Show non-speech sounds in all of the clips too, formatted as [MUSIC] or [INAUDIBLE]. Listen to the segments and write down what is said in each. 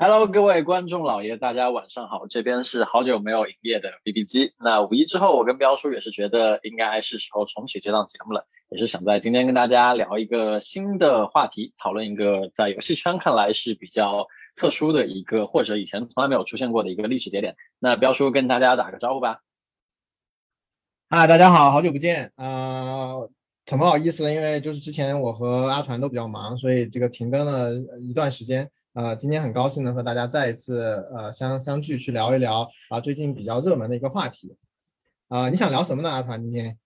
Hello，各位观众老爷，大家晚上好，这边是好久没有营业的 B B 机。那五一之后，我跟彪叔也是觉得应该是时候重启这档节目了，也是想在今天跟大家聊一个新的话题，讨论一个在游戏圈看来是比较特殊的一个，或者以前从来没有出现过的一个历史节点。那彪叔跟大家打个招呼吧。嗨，大家好，好久不见啊，挺不好意思的，因为就是之前我和阿团都比较忙，所以这个停更了一段时间。呃，今天很高兴能和大家再一次呃相相聚，去聊一聊啊最近比较热门的一个话题。啊，你想聊什么呢，阿团？今天？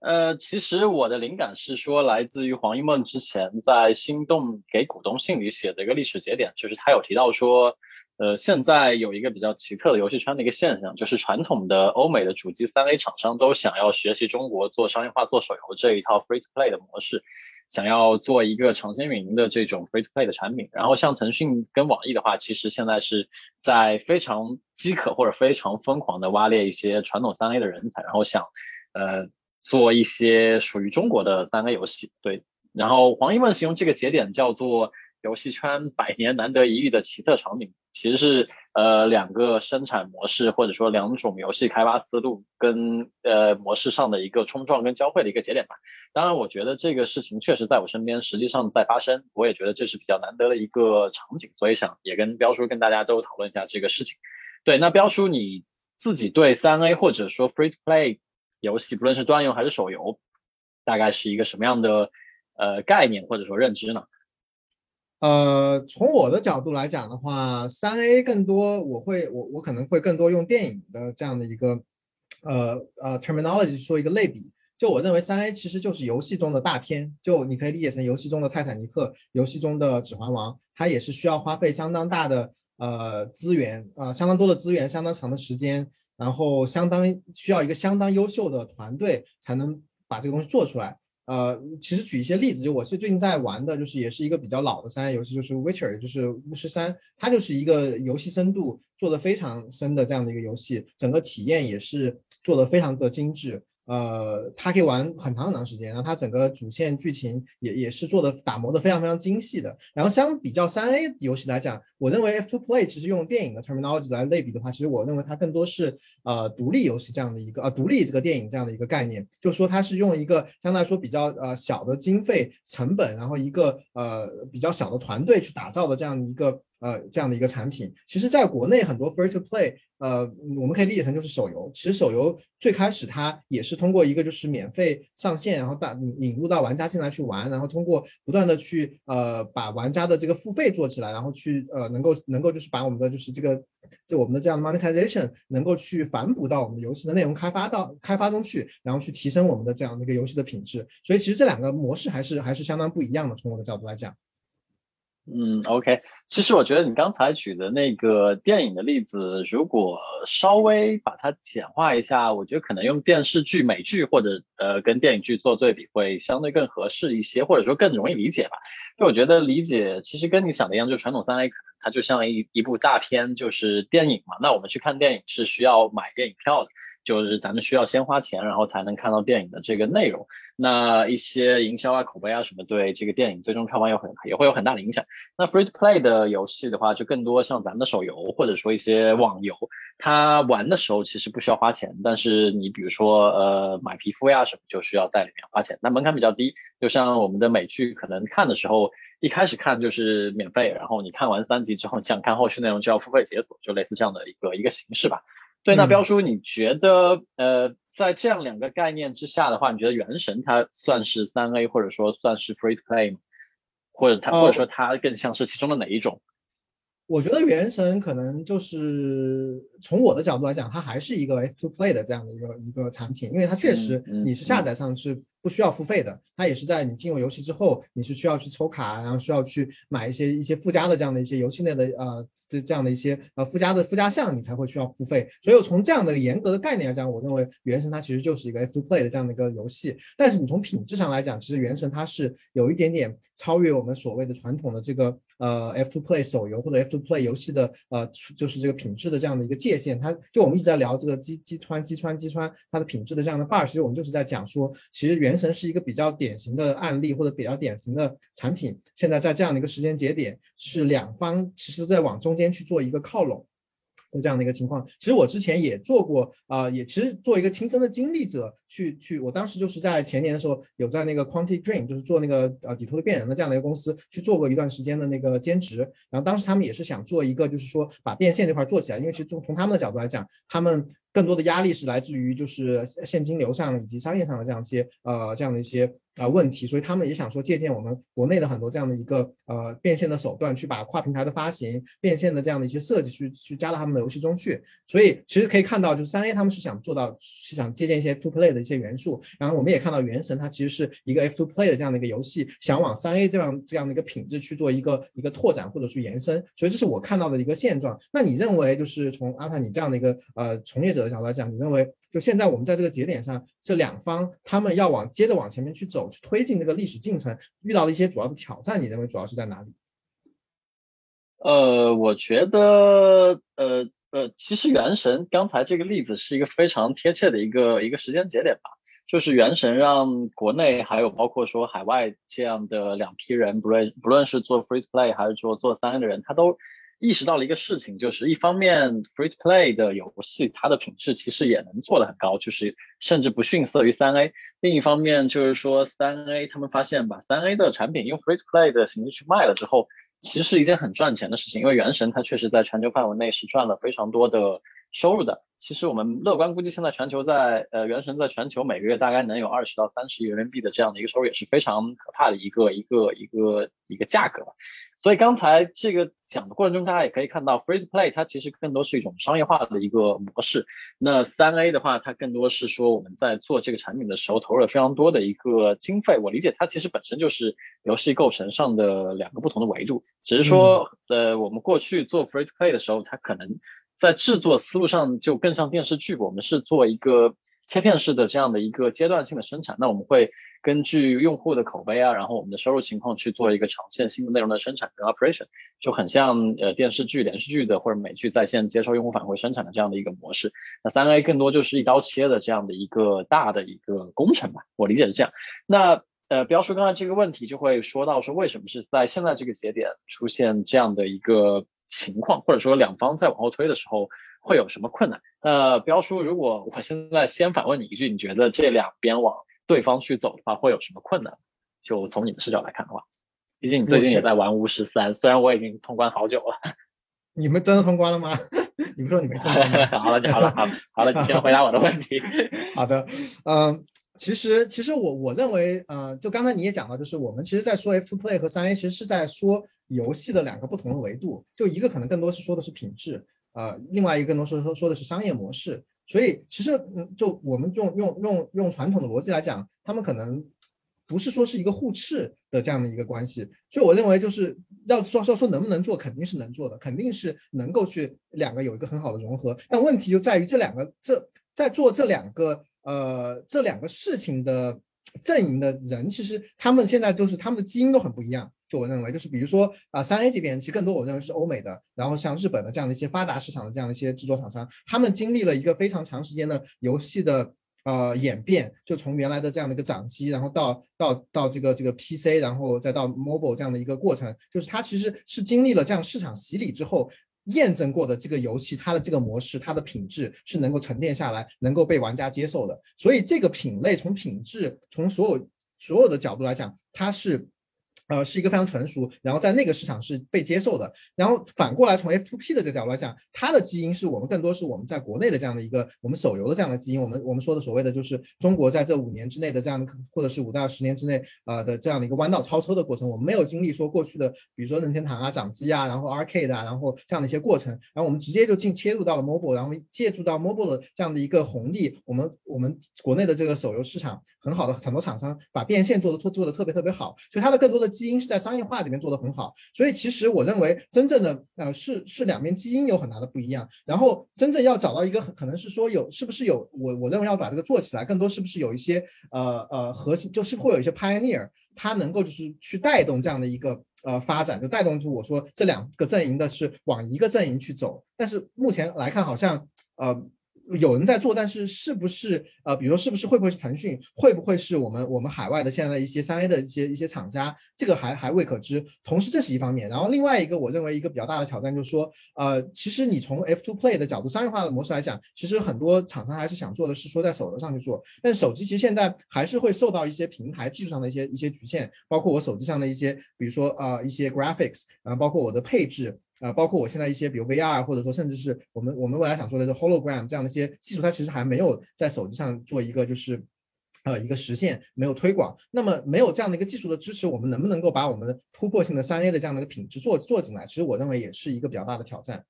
呃，其实我的灵感是说，来自于黄一梦之前在心动给股东信里写的一个历史节点，就是他有提到说，呃，现在有一个比较奇特的游戏圈的一个现象，就是传统的欧美的主机三 A 厂商都想要学习中国做商业化、做手游这一套 free to play 的模式。想要做一个长线运营的这种 free to play 的产品，然后像腾讯跟网易的话，其实现在是在非常饥渴或者非常疯狂的挖猎一些传统三 A 的人才，然后想呃做一些属于中国的三 A 游戏。对，然后黄一问形容这个节点叫做游戏圈百年难得一遇的奇特场景，其实是呃两个生产模式或者说两种游戏开发思路跟呃模式上的一个冲撞跟交汇的一个节点吧。当然，我觉得这个事情确实在我身边，实际上在发生。我也觉得这是比较难得的一个场景，所以想也跟彪叔跟大家都讨论一下这个事情。对，那彪叔你自己对三 A 或者说 Free to Play 游戏，不论是端游还是手游，大概是一个什么样的呃概念或者说认知呢？呃，从我的角度来讲的话，三 A 更多我会我我可能会更多用电影的这样的一个呃呃 terminology 做一个类比。就我认为，三 A 其实就是游戏中的大片，就你可以理解成游戏中的泰坦尼克，游戏中的指环王，它也是需要花费相当大的呃资源啊，相当多的资源，相当长的时间，然后相当需要一个相当优秀的团队才能把这个东西做出来。呃，其实举一些例子，就我是最近在玩的，就是也是一个比较老的三 A 游戏，就是《Witcher》，也就是巫师三，它就是一个游戏深度做的非常深的这样的一个游戏，整个体验也是做的非常的精致。呃，它可以玩很长很长时间，然后它整个主线剧情也也是做的打磨的非常非常精细的。然后相比较三 A 游戏来讲，我认为 F to Play 其实用电影的 terminology 来类比的话，其实我认为它更多是呃独立游戏这样的一个呃独立这个电影这样的一个概念，就说它是用一个相对来说比较呃小的经费成本，然后一个呃比较小的团队去打造的这样一个。呃，这样的一个产品，其实在国内很多 free to play，呃，我们可以理解成就是手游。其实手游最开始它也是通过一个就是免费上线，然后大引入到玩家进来去玩，然后通过不断的去呃把玩家的这个付费做起来，然后去呃能够能够就是把我们的就是这个就我们的这样的 monetization 能够去反哺到我们的游戏的内容开发到开发中去，然后去提升我们的这样的一个游戏的品质。所以其实这两个模式还是还是相当不一样的。从我的角度来讲。嗯，OK，其实我觉得你刚才举的那个电影的例子，如果稍微把它简化一下，我觉得可能用电视剧、美剧或者呃跟电影剧做对比会相对更合适一些，或者说更容易理解吧。就我觉得理解其实跟你想的一样，就传统三 A 可能它就像一一部大片，就是电影嘛。那我们去看电影是需要买电影票的。就是咱们需要先花钱，然后才能看到电影的这个内容。那一些营销啊、口碑啊什么，对这个电影最终票房有很也会有很大的影响。那 free to play 的游戏的话，就更多像咱们的手游或者说一些网游，它玩的时候其实不需要花钱，但是你比如说呃买皮肤呀什么，就需要在里面花钱。那门槛比较低，就像我们的美剧，可能看的时候一开始看就是免费，然后你看完三集之后，你想看后续内容就要付费解锁，就类似这样的一个一个形式吧。对，那彪叔，你觉得呃，在这样两个概念之下的话，你觉得《原神》它算是三 A，或者说算是 Free to Play 吗？或者它，或者说它更像是其中的哪一种？我觉得《原神》可能就是从我的角度来讲，它还是一个 F to Play 的这样的一个一个产品，因为它确实你是下载上是。不需要付费的，它也是在你进入游戏之后，你是需要去抽卡，然后需要去买一些一些附加的这样的一些游戏内的呃这这样的一些呃附加的附加项，你才会需要付费。所以从这样的严格的概念来讲，我认为原神它其实就是一个 F to Play 的这样的一个游戏。但是你从品质上来讲，其实原神它是有一点点超越我们所谓的传统的这个呃 F to Play 手游或者 F to Play 游戏的呃就是这个品质的这样的一个界限。它就我们一直在聊这个击击穿击穿击穿它的品质的这样的 bar，其实我们就是在讲说，其实原神是一个比较典型的案例或者比较典型的产品，现在在这样的一个时间节点，是两方其实在往中间去做一个靠拢。的这样的一个情况，其实我之前也做过，啊，也其实做一个亲身的经历者去去，我当时就是在前年的时候，有在那个 Quanti Dream，就是做那个呃底特律变人的这样的一个公司去做过一段时间的那个兼职，然后当时他们也是想做一个，就是说把变现这块做起来，因为其实从从他们的角度来讲，他们。更多的压力是来自于就是现金流上以及商业上的这样一些呃这样的一些啊问题，所以他们也想说借鉴我们国内的很多这样的一个呃变现的手段，去把跨平台的发行变现的这样的一些设计去去加到他们的游戏中去。所以其实可以看到，就是三 A 他们是想做到是想借鉴一些 F to Play 的一些元素，然后我们也看到原神它其实是一个 F to Play 的这样的一个游戏，想往三 A 这样这样的一个品质去做一个一个拓展或者去延伸。所以这是我看到的一个现状。那你认为就是从阿泰你这样的一个呃从业者的角度来讲，你认为？就现在我们在这个节点上，这两方他们要往接着往前面去走，去推进这个历史进程，遇到的一些主要的挑战，你认为主要是在哪里？呃，我觉得，呃呃，其实原神刚才这个例子是一个非常贴切的一个一个时间节点吧，就是原神让国内还有包括说海外这样的两批人，不论不论是做 free play 还是做做三 A 的人，他都。意识到了一个事情，就是一方面，free to play 的游戏它的品质其实也能做得很高，就是甚至不逊色于三 A。另一方面，就是说三 A 他们发现把三 A 的产品用 free to play 的形式去卖了之后，其实是一件很赚钱的事情。因为原神它确实在全球范围内是赚了非常多的收入的。其实我们乐观估计，现在全球在呃原神在全球每个月大概能有二十到三十亿人民币的这样的一个收入，也是非常可怕的一个一个一个一个价格吧。所以刚才这个讲的过程中，大家也可以看到，free to play 它其实更多是一种商业化的一个模式。那三 A 的话，它更多是说我们在做这个产品的时候投入了非常多的一个经费。我理解它其实本身就是游戏构成上的两个不同的维度，只是说，呃，我们过去做 free to play 的时候，它可能在制作思路上就更像电视剧，我们是做一个切片式的这样的一个阶段性的生产。那我们会。根据用户的口碑啊，然后我们的收入情况去做一个长线新的内容的生产跟 operation，就很像呃电视剧、连续剧的或者美剧在线接收用户反馈生产的这样的一个模式。那三 A 更多就是一刀切的这样的一个大的一个工程吧，我理解是这样。那呃，不要说刚才这个问题，就会说到说为什么是在现在这个节点出现这样的一个情况，或者说两方在往后推的时候会有什么困难？呃，不要说如果我现在先反问你一句，你觉得这两边往？对方去走的话，会有什么困难？就从你的视角来看的话，毕竟你最近也在玩巫师三，虽然我已经通关好久了。[LAUGHS] 你们真的通关了吗？[LAUGHS] 你们说你没通关？[LAUGHS] 好了，好了，好了，好了，你先回答我的问题。好的，嗯，其实，其实我我认为，呃，就刚才你也讲到，就是我们其实，在说 F to Play 和三 A，其实是在说游戏的两个不同的维度。就一个可能更多是说的是品质，呃，另外一个更多说说说的是商业模式。所以其实，嗯，就我们用用用用传统的逻辑来讲，他们可能不是说是一个互斥的这样的一个关系。所以我认为，就是要说说说能不能做，肯定是能做的，肯定是能够去两个有一个很好的融合。但问题就在于这两个这在做这两个呃这两个事情的阵营的人，其实他们现在都是他们的基因都很不一样。就我认为，就是比如说啊，三 A 这边其实更多我认为是欧美的，然后像日本的这样的一些发达市场的这样的一些制作厂商，他们经历了一个非常长时间的游戏的呃演变，就从原来的这样的一个掌机，然后到到到这个这个 PC，然后再到 mobile 这样的一个过程，就是它其实是经历了这样市场洗礼之后，验证过的这个游戏它的这个模式，它的品质是能够沉淀下来，能够被玩家接受的。所以这个品类从品质从所有所有的角度来讲，它是。呃，是一个非常成熟，然后在那个市场是被接受的。然后反过来从 F2P 的这角度来讲，它的基因是我们更多是我们在国内的这样的一个我们手游的这样的基因。我们我们说的所谓的就是中国在这五年之内的这样的，或者是五到十年之内呃的这样的一个弯道超车的过程。我们没有经历说过去的，比如说任天堂啊、掌机啊，然后 Arcade 啊，然后这样的一些过程。然后我们直接就进切入到了 Mobile，然后借助到 Mobile 的这样的一个红利，我们我们国内的这个手游市场很好的很多厂商把变现做的做做的特别特别好，所以它的更多的基因是在商业化。里面做的很好，所以其实我认为真正的呃是是两边基因有很大的不一样，然后真正要找到一个可能是说有是不是有我我认为要把这个做起来，更多是不是有一些呃呃核心就是会有一些 pioneer，他能够就是去带动这样的一个呃发展，就带动住我说这两个阵营的是往一个阵营去走，但是目前来看好像呃有人在做，但是是不是呃，比如说是不是会不会是腾讯，会不会是我们我们海外的现在一些三 A 的一些一些厂家，这个还还未可知。同时这是一方面，然后另外一个我认为一个比较大的挑战就是说，呃，其实你从 F to Play 的角度，商业化的模式来讲，其实很多厂商还是想做的是说在手游上去做，但手机其实现在还是会受到一些平台技术上的一些一些局限，包括我手机上的一些，比如说呃一些 graphics，然后包括我的配置。啊，包括我现在一些，比如 VR，或者说甚至是我们我们未来想说的是 hologram 这样的一些技术，它其实还没有在手机上做一个就是，呃，一个实现，没有推广。那么没有这样的一个技术的支持，我们能不能够把我们的突破性的三 A 的这样的一个品质做做进来？其实我认为也是一个比较大的挑战。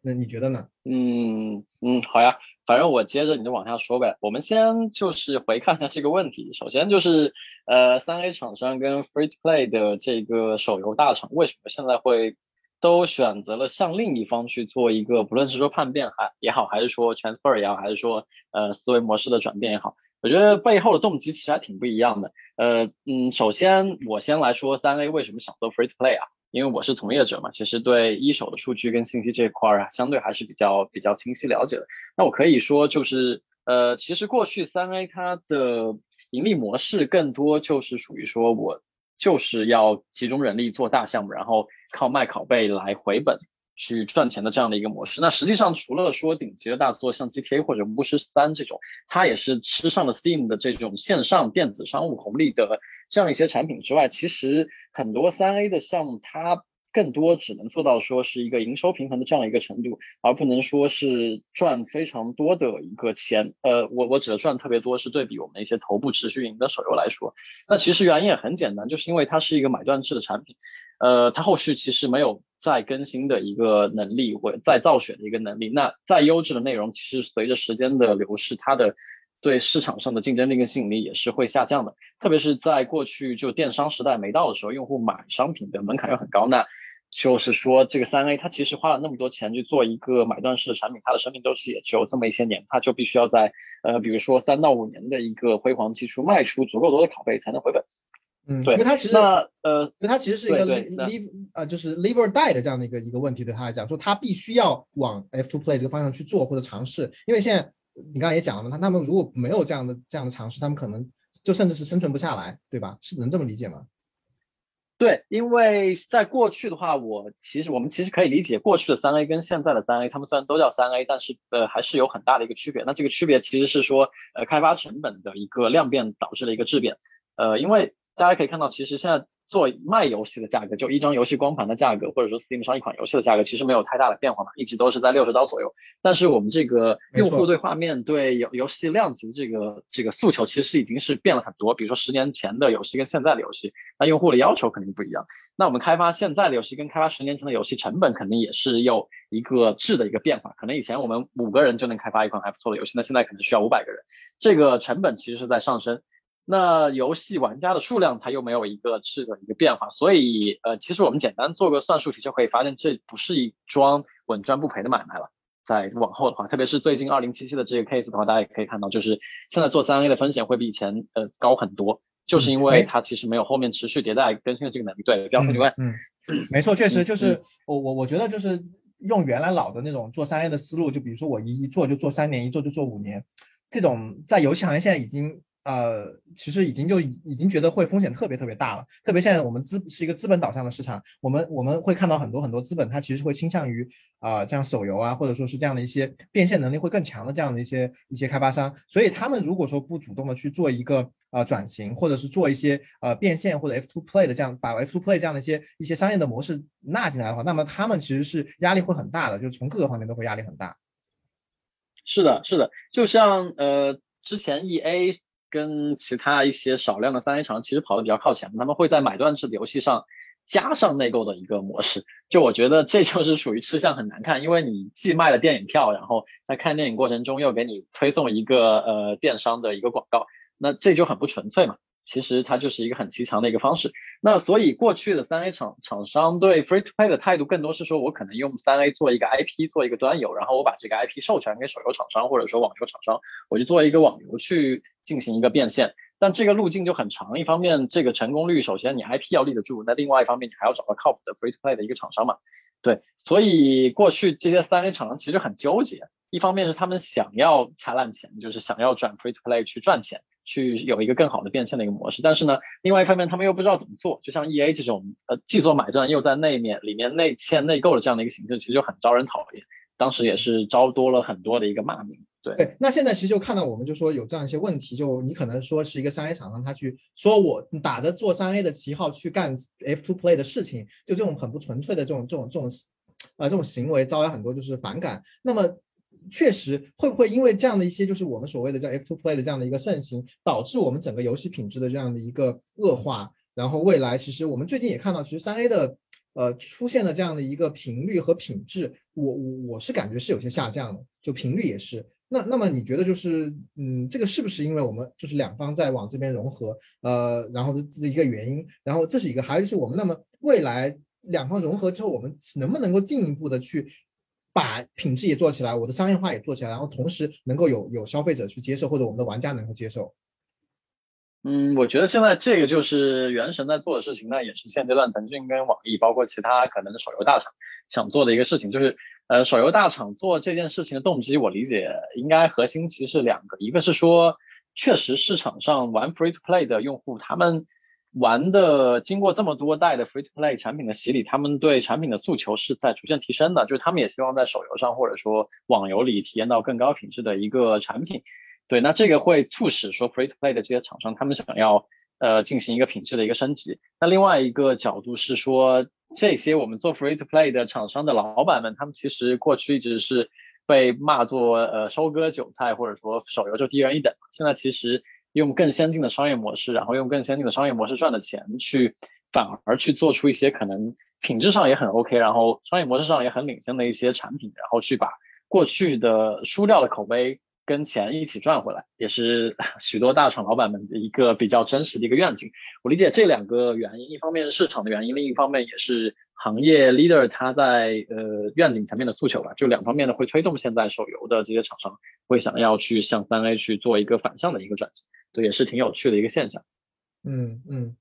那你觉得呢？嗯嗯，好呀，反正我接着你就往下说呗。我们先就是回看一下这个问题。首先就是，呃，三 A 厂商跟 Free to Play 的这个手游大厂为什么现在会？都选择了向另一方去做一个，不论是说叛变还也好，还是说 transfer 也好，还是说呃思维模式的转变也好，我觉得背后的动机其实还挺不一样的。呃嗯，首先我先来说三 A 为什么想做 free to play 啊？因为我是从业者嘛，其实对一手的数据跟信息这块儿啊，相对还是比较比较清晰了解的。那我可以说就是呃，其实过去三 A 它的盈利模式更多就是属于说我就是要集中人力做大项目，然后。靠卖拷贝来回本去赚钱的这样的一个模式，那实际上除了说顶级的大作像 GTA 或者巫师三这种，它也是吃上了 Steam 的这种线上电子商务红利的这样一些产品之外，其实很多三 A 的项目它更多只能做到说是一个营收平衡的这样一个程度，而不能说是赚非常多的一个钱。呃，我我指的赚特别多是对比我们一些头部持续运营的手游来说，那其实原因也很简单，就是因为它是一个买断制的产品。呃，它后续其实没有再更新的一个能力，或再造血的一个能力。那再优质的内容，其实随着时间的流逝，它的对市场上的竞争力跟吸引力也是会下降的。特别是在过去就电商时代没到的时候，用户买商品的门槛又很高，那就是说这个三 A 它其实花了那么多钱去做一个买断式的产品，它的生命周期也只有这么一些年，它就必须要在呃，比如说三到五年的一个辉煌期出卖出足够多的拷贝才能回本。嗯，对因为它其实那呃，因为它其实是一个 live 呃，就是 live or die 的这样的一个一个问题，对他来讲，说他必须要往 F to play 这个方向去做或者尝试，因为现在你刚才也讲了嘛，他他们如果没有这样的这样的尝试，他们可能就甚至是生存不下来，对吧？是能这么理解吗？对，因为在过去的话，我其实我们其实可以理解过去的三 A 跟现在的三 A，他们虽然都叫三 A，但是呃还是有很大的一个区别。那这个区别其实是说，呃，开发成本的一个量变导致了一个质变，呃，因为。大家可以看到，其实现在做卖游戏的价格，就一张游戏光盘的价格，或者说 Steam 上一款游戏的价格，其实没有太大的变化嘛，一直都是在六十刀左右。但是我们这个用户对画面、对游游戏量级的这个这个诉求，其实已经是变了很多。比如说十年前的游戏跟现在的游戏，那用户的要求肯定不一样。那我们开发现在的游戏跟开发十年前的游戏，成本肯定也是有一个质的一个变化。可能以前我们五个人就能开发一款还不错的游戏，那现在可能需要五百个人，这个成本其实是在上升。那游戏玩家的数量它又没有一个质的一个变化，所以呃，其实我们简单做个算术题就可以发现，这不是一桩稳赚不赔的买卖了。在往后的话，特别是最近二零七七的这个 case 的话，大家也可以看到，就是现在做三 A 的风险会比以前呃高很多，就是因为它其实没有后面持续迭代更新的这个能力。对，标准你问，嗯，没错，确实就是我我我觉得就是用原来老的那种做三 A 的思路，就比如说我一一做就做三年，一做就做五年，这种在游戏行业现在已经。呃，其实已经就已经觉得会风险特别特别大了，特别现在我们资是一个资本导向的市场，我们我们会看到很多很多资本，它其实会倾向于啊，这样手游啊，或者说是这样的一些变现能力会更强的这样的一些一些开发商，所以他们如果说不主动的去做一个呃转型，或者是做一些呃变现或者 F2 Play 的这样把 F2 Play 这样的一些一些商业的模式纳进来的话，那么他们其实是压力会很大的，就是从各个方面都会压力很大。是的，是的，就像呃之前 EA。跟其他一些少量的三 A 厂其实跑的比较靠前，他们会在买断制的游戏上加上内购的一个模式。就我觉得这就是属于吃相很难看，因为你既卖了电影票，然后在看电影过程中又给你推送一个呃电商的一个广告，那这就很不纯粹嘛。其实它就是一个很极强的一个方式。那所以过去的三 A 厂厂商对 Free to Play 的态度更多是说，我可能用三 A 做一个 IP，做一个端游，然后我把这个 IP 授权给手游厂商或者说网游厂商，我就做一个网游去进行一个变现。但这个路径就很长，一方面这个成功率，首先你 IP 要立得住，那另外一方面你还要找到靠谱的 Free to Play 的一个厂商嘛。对，所以过去这些三 A 厂商其实很纠结，一方面是他们想要掐烂钱，就是想要转 free to play 去赚钱，去有一个更好的变现的一个模式。但是呢，另外一方面他们又不知道怎么做，就像 E A 这种呃既做买断又在内面里面内嵌内购的这样的一个形式，其实就很招人讨厌。当时也是招多了很多的一个骂名。对，那现在其实就看到我们就说有这样一些问题，就你可能说是一个三 A 厂商，他去说我打着做三 A 的旗号去干 F two play 的事情，就这种很不纯粹的这种这种这种呃这种行为招来很多就是反感。那么确实会不会因为这样的一些就是我们所谓的叫 F to Play 的这样的一个盛行，导致我们整个游戏品质的这样的一个恶化？然后未来其实我们最近也看到，其实三 A 的呃出现的这样的一个频率和品质，我我我是感觉是有些下降的，就频率也是。那那么你觉得就是，嗯，这个是不是因为我们就是两方在往这边融合，呃，然后这这一个原因，然后这是一个，还有就是我们那么未来两方融合之后，我们能不能够进一步的去把品质也做起来，我的商业化也做起来，然后同时能够有有消费者去接受，或者我们的玩家能够接受？嗯，我觉得现在这个就是原神在做的事情，那也是现阶段腾讯跟网易，包括其他可能的手游大厂想做的一个事情，就是呃，手游大厂做这件事情的动机，我理解应该核心其实是两个，一个是说，确实市场上玩 free to play 的用户，他们玩的经过这么多代的 free to play 产品的洗礼，他们对产品的诉求是在逐渐提升的，就是他们也希望在手游上或者说网游里体验到更高品质的一个产品。对，那这个会促使说 free to play 的这些厂商，他们想要呃进行一个品质的一个升级。那另外一个角度是说，这些我们做 free to play 的厂商的老板们，他们其实过去一直是被骂作呃收割韭菜，或者说手游就低人一等。现在其实用更先进的商业模式，然后用更先进的商业模式赚的钱，去反而去做出一些可能品质上也很 OK，然后商业模式上也很领先的一些产品，然后去把过去的输掉的口碑。跟钱一起赚回来，也是 [LAUGHS] 许多大厂老板们的一个比较真实的一个愿景。我理解这两个原因，一方面是市场的原因，另一方面也是行业 leader 他在呃愿景层面的诉求吧。就两方面呢会推动现在手游的这些厂商会想要去向三 A 去做一个反向的一个转型，对，也是挺有趣的一个现象。嗯嗯，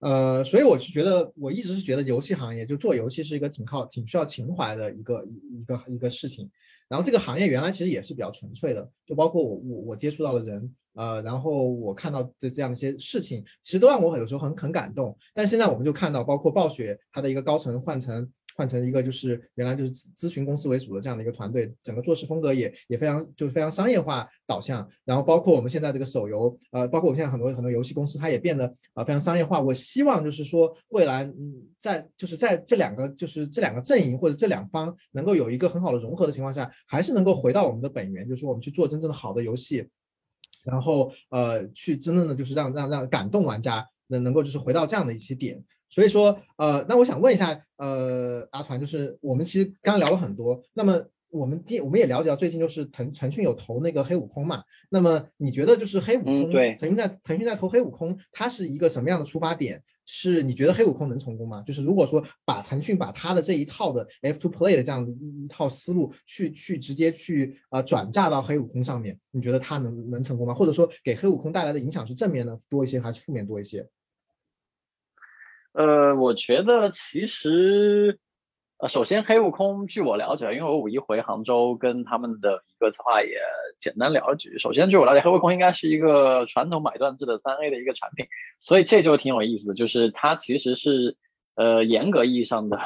呃，所以我是觉得，我一直是觉得游戏行业就做游戏是一个挺靠挺需要情怀的一个一一个一个事情。然后这个行业原来其实也是比较纯粹的，就包括我我我接触到的人，呃，然后我看到的这样一些事情，其实都让我有时候很很感动。但现在我们就看到，包括暴雪它的一个高层换成。换成一个就是原来就是咨询公司为主的这样的一个团队，整个做事风格也也非常就是非常商业化导向。然后包括我们现在这个手游，呃，包括我们现在很多很多游戏公司，它也变得啊非常商业化。我希望就是说未来嗯在就是在这两个就是这两个阵营或者这两方能够有一个很好的融合的情况下，还是能够回到我们的本源，就是说我们去做真正的好的游戏，然后呃去真正的就是让让让感动玩家，能能够就是回到这样的一些点。所以说，呃，那我想问一下，呃，阿团，就是我们其实刚刚聊了很多，那么我们第我们也了解到，最近就是腾腾讯有投那个黑悟空嘛，那么你觉得就是黑悟空，对，腾讯在腾讯在投黑悟空，它是一个什么样的出发点？是你觉得黑悟空能成功吗？就是如果说把腾讯把它的这一套的 F to Play 的这样的一一套思路去去直接去呃转嫁到黑悟空上面，你觉得它能能成功吗？或者说给黑悟空带来的影响是正面的多一些，还是负面多一些？呃，我觉得其实，呃，首先黑悟空，据我了解，因为我五一回杭州跟他们的一个策划也简单聊了几句。首先，据我了解，黑悟空应该是一个传统买断制的三 A 的一个产品，所以这就挺有意思的，就是它其实是呃严格意义上的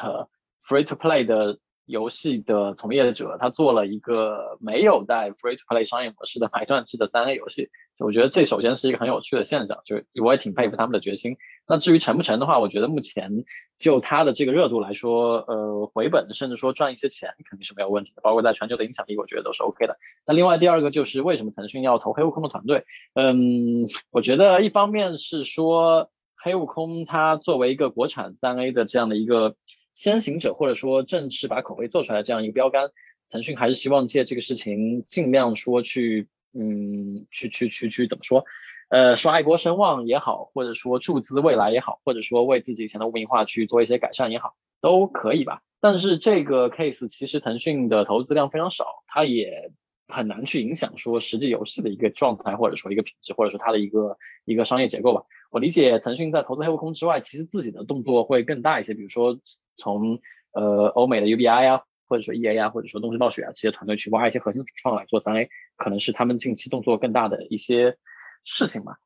free to play 的。游戏的从业者，他做了一个没有带 free to play 商业模式的买断制的三 A 游戏，我觉得这首先是一个很有趣的现象，就是我也挺佩服他们的决心。那至于成不成的话，我觉得目前就它的这个热度来说，呃，回本甚至说赚一些钱肯定是没有问题的，包括在全球的影响力，我觉得都是 OK 的。那另外第二个就是为什么腾讯要投黑悟空的团队？嗯，我觉得一方面是说黑悟空它作为一个国产三 A 的这样的一个。先行者或者说正式把口碑做出来这样一个标杆，腾讯还是希望借这个事情尽量说去，嗯，去去去去怎么说，呃，刷一波声望也好，或者说注资未来也好，或者说为自己以前的污名化去做一些改善也好，都可以吧。但是这个 case 其实腾讯的投资量非常少，它也很难去影响说实际游戏的一个状态，或者说一个品质，或者说它的一个一个商业结构吧。我理解腾讯在投资黑悟空之外，其实自己的动作会更大一些，比如说。从呃欧美的 UBI 啊，或者说 E A 啊，或者说东芝暴雪啊这些团队去挖一些核心主创来做三 A，可能是他们近期动作更大的一些事情嘛。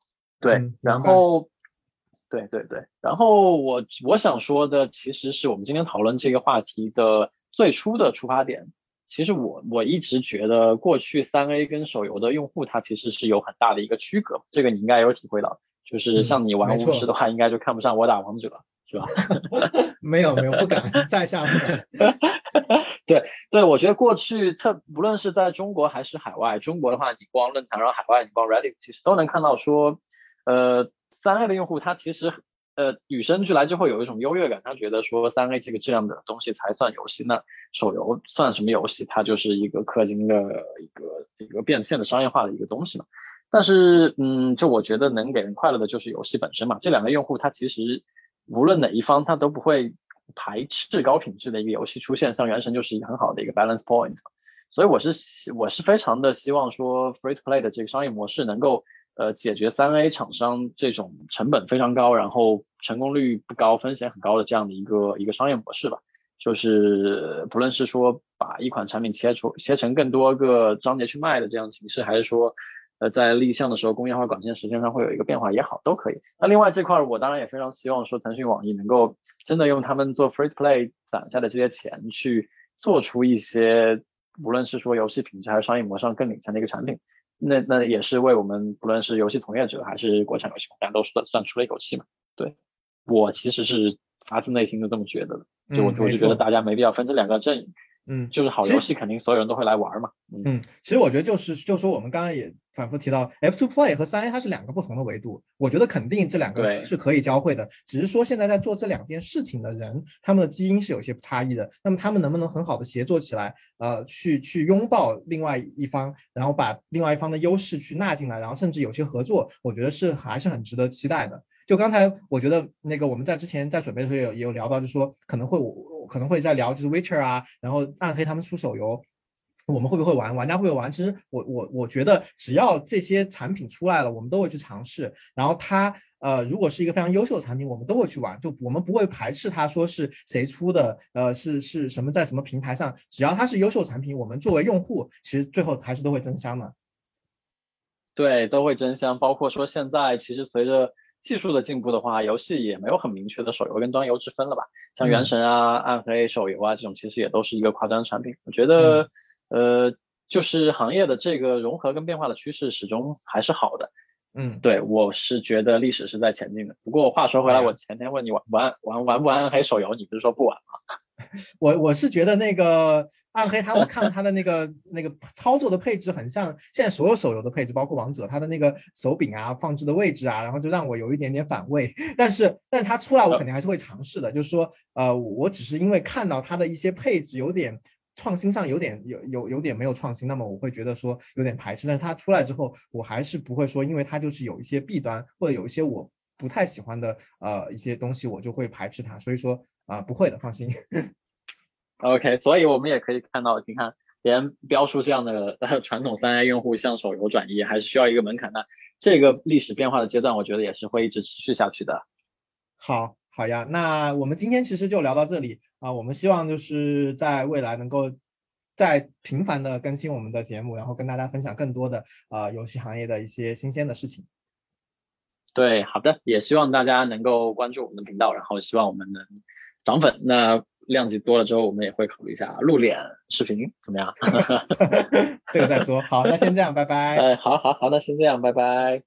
对，然后，对对对，然后我我想说的其实是我们今天讨论这个话题的最初的出发点。其实我我一直觉得过去三 A 跟手游的用户他其实是有很大的一个区隔，这个你应该有体会到。就是像你玩巫师的话，应该就看不上我打王者，是吧？[LAUGHS] 没有没有，不敢在下不敢。[LAUGHS] 对对，我觉得过去特不论是在中国还是海外，中国的话你逛论坛，然后海外你逛 Reddit，其实都能看到说，呃，三 A 的用户他其实。呃，与生俱来就会有一种优越感，他觉得说三 A 这个质量的东西才算游戏，那手游算什么游戏？它就是一个氪金的一个一个变现的商业化的一个东西嘛。但是，嗯，就我觉得能给人快乐的就是游戏本身嘛。这两个用户他其实无论哪一方，他都不会排斥高品质的一个游戏出现，像原神就是一个很好的一个 balance point。所以我是希我是非常的希望说 free to play 的这个商业模式能够。呃，解决三 A 厂商这种成本非常高，然后成功率不高、风险很高的这样的一个一个商业模式吧。就是不论是说把一款产品切出切成更多个章节去卖的这样的形式，还是说呃在立项的时候工业化管线时间上会有一个变化也好，都可以。那另外这块我当然也非常希望说腾讯、网易能够真的用他们做 free play 攒下的这些钱去做出一些，无论是说游戏品质还是商业模式上更领先的一个产品。那那也是为我们不论是游戏从业者还是国产游戏玩家都算算出了一口气嘛。对我其实是发自内心的这么觉得的，就我我就觉得大家没必要分这两个阵营。嗯，就是好游戏肯定所有人都会来玩嘛。嗯，其实我觉得就是就说我们刚刚也反复提到，F two Play 和三 A 它是两个不同的维度。我觉得肯定这两个是可以交汇的，只是说现在在做这两件事情的人，他们的基因是有些差异的。那么他们能不能很好的协作起来，呃，去去拥抱另外一方，然后把另外一方的优势去纳进来，然后甚至有些合作，我觉得是还是很值得期待的。就刚才我觉得那个我们在之前在准备的时候有也有聊到，就是说可能会我可能会在聊就是 Witcher 啊，然后暗黑他们出手游，我们会不会玩？玩家会不会玩？其实我我我觉得只要这些产品出来了，我们都会去尝试。然后它呃如果是一个非常优秀的产品，我们都会去玩。就我们不会排斥它说是谁出的，呃是是什么在什么平台上，只要它是优秀产品，我们作为用户，其实最后还是都会争相的。对，都会争相。包括说现在其实随着技术的进步的话，游戏也没有很明确的手游跟端游之分了吧？像原神啊、暗黑手游啊这种，其实也都是一个跨端产品。我觉得，呃，就是行业的这个融合跟变化的趋势始终还是好的。嗯，对我是觉得历史是在前进的。不过话说回来，我前天问你玩玩玩玩不玩暗黑手游，你不是说不玩吗？[LAUGHS] 我我是觉得那个暗黑，它我看了它的那个那个操作的配置，很像现在所有手游的配置，包括王者，它的那个手柄啊、放置的位置啊，然后就让我有一点点反胃。但是，但是它出来，我肯定还是会尝试的。就是说，呃，我只是因为看到它的一些配置有点创新上有点有有有点没有创新，那么我会觉得说有点排斥。但是它出来之后，我还是不会说，因为它就是有一些弊端或者有一些我不太喜欢的呃一些东西，我就会排斥它。所以说。啊，不会的，放心。OK，所以我们也可以看到，你看，连标出这样的传统三 A 用户向手游转移，还是需要一个门槛的。这个历史变化的阶段，我觉得也是会一直持续下去的。好，好呀，那我们今天其实就聊到这里啊。我们希望就是在未来能够再频繁的更新我们的节目，然后跟大家分享更多的啊游戏行业的一些新鲜的事情。对，好的，也希望大家能够关注我们的频道，然后希望我们能。涨粉，那量级多了之后，我们也会考虑一下露脸视频，怎么样？[LAUGHS] 这个再说。好，那先这样，拜拜。哎，好好好，那先这样，拜拜。